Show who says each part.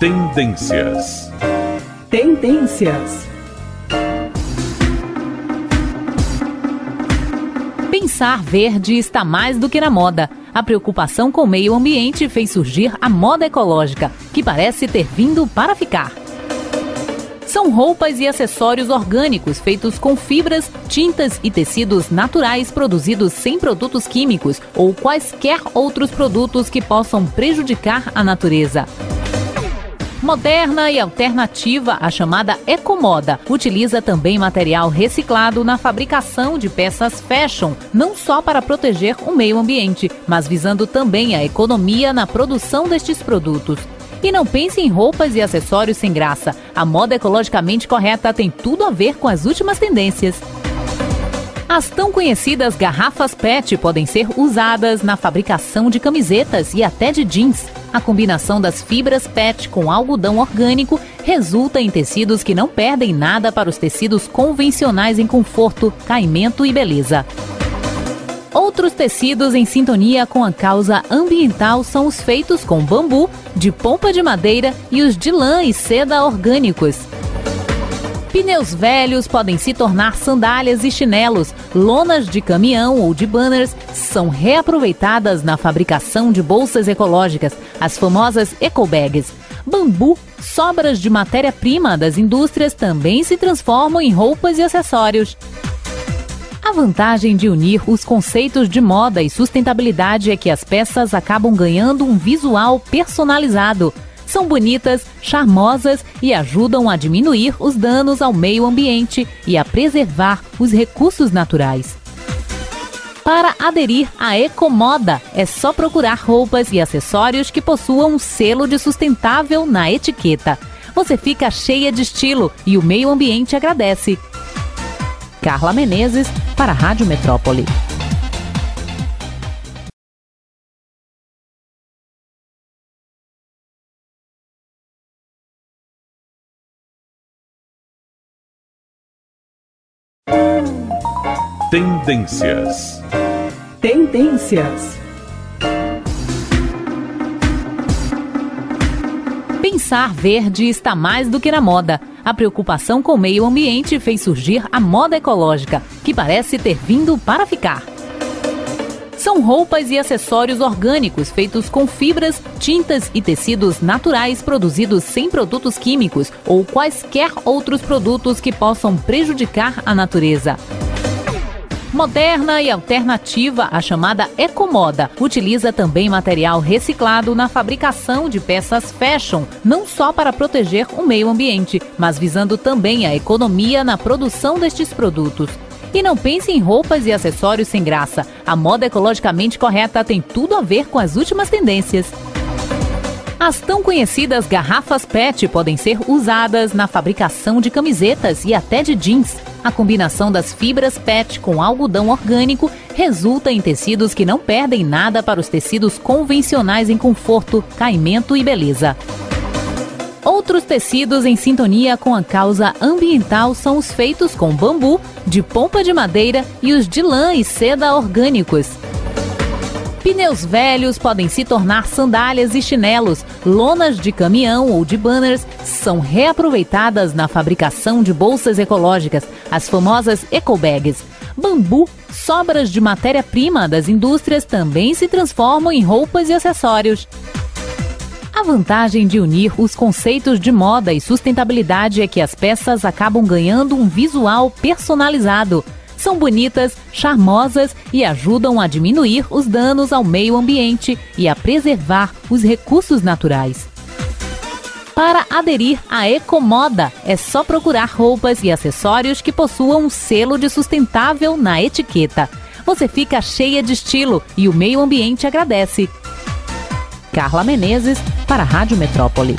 Speaker 1: Tendências.
Speaker 2: Tendências.
Speaker 3: Pensar verde está mais do que na moda. A preocupação com o meio ambiente fez surgir a moda ecológica, que parece ter vindo para ficar. São roupas e acessórios orgânicos feitos com fibras, tintas e tecidos naturais produzidos sem produtos químicos ou quaisquer outros produtos que possam prejudicar a natureza. Moderna e alternativa, a chamada ecomoda, utiliza também material reciclado na fabricação de peças fashion, não só para proteger o meio ambiente, mas visando também a economia na produção destes produtos. E não pense em roupas e acessórios sem graça. A moda ecologicamente correta tem tudo a ver com as últimas tendências. As tão conhecidas garrafas PET podem ser usadas na fabricação de camisetas e até de jeans. A combinação das fibras PET com algodão orgânico resulta em tecidos que não perdem nada para os tecidos convencionais em conforto, caimento e beleza. Outros tecidos em sintonia com a causa ambiental são os feitos com bambu, de polpa de madeira e os de lã e seda orgânicos. Pneus velhos podem se tornar sandálias e chinelos. Lonas de caminhão ou de banners são reaproveitadas na fabricação de bolsas ecológicas, as famosas ecobags. Bambu, sobras de matéria-prima das indústrias também se transformam em roupas e acessórios. A vantagem de unir os conceitos de moda e sustentabilidade é que as peças acabam ganhando um visual personalizado. São bonitas, charmosas e ajudam a diminuir os danos ao meio ambiente e a preservar os recursos naturais. Para aderir à Ecomoda, é só procurar roupas e acessórios que possuam um selo de sustentável na etiqueta. Você fica cheia de estilo e o meio ambiente agradece. Carla Menezes, para a Rádio Metrópole.
Speaker 1: Tendências.
Speaker 2: Tendências.
Speaker 3: Pensar verde está mais do que na moda. A preocupação com o meio ambiente fez surgir a moda ecológica, que parece ter vindo para ficar. São roupas e acessórios orgânicos feitos com fibras, tintas e tecidos naturais produzidos sem produtos químicos ou quaisquer outros produtos que possam prejudicar a natureza. Moderna e alternativa, a chamada ecomoda, utiliza também material reciclado na fabricação de peças fashion, não só para proteger o meio ambiente, mas visando também a economia na produção destes produtos. E não pense em roupas e acessórios sem graça. A moda ecologicamente correta tem tudo a ver com as últimas tendências. As tão conhecidas garrafas PET podem ser usadas na fabricação de camisetas e até de jeans. A combinação das fibras PET com algodão orgânico resulta em tecidos que não perdem nada para os tecidos convencionais em conforto, caimento e beleza. Outros tecidos em sintonia com a causa ambiental são os feitos com bambu, de polpa de madeira e os de lã e seda orgânicos. Pneus velhos podem se tornar sandálias e chinelos. Lonas de caminhão ou de banners são reaproveitadas na fabricação de bolsas ecológicas, as famosas ecobags. Bambu, sobras de matéria-prima das indústrias também se transformam em roupas e acessórios. A vantagem de unir os conceitos de moda e sustentabilidade é que as peças acabam ganhando um visual personalizado são bonitas, charmosas e ajudam a diminuir os danos ao meio ambiente e a preservar os recursos naturais. Para aderir à Ecomoda, é só procurar roupas e acessórios que possuam um selo de sustentável na etiqueta. Você fica cheia de estilo e o meio ambiente agradece. Carla Menezes, para a Rádio Metrópole.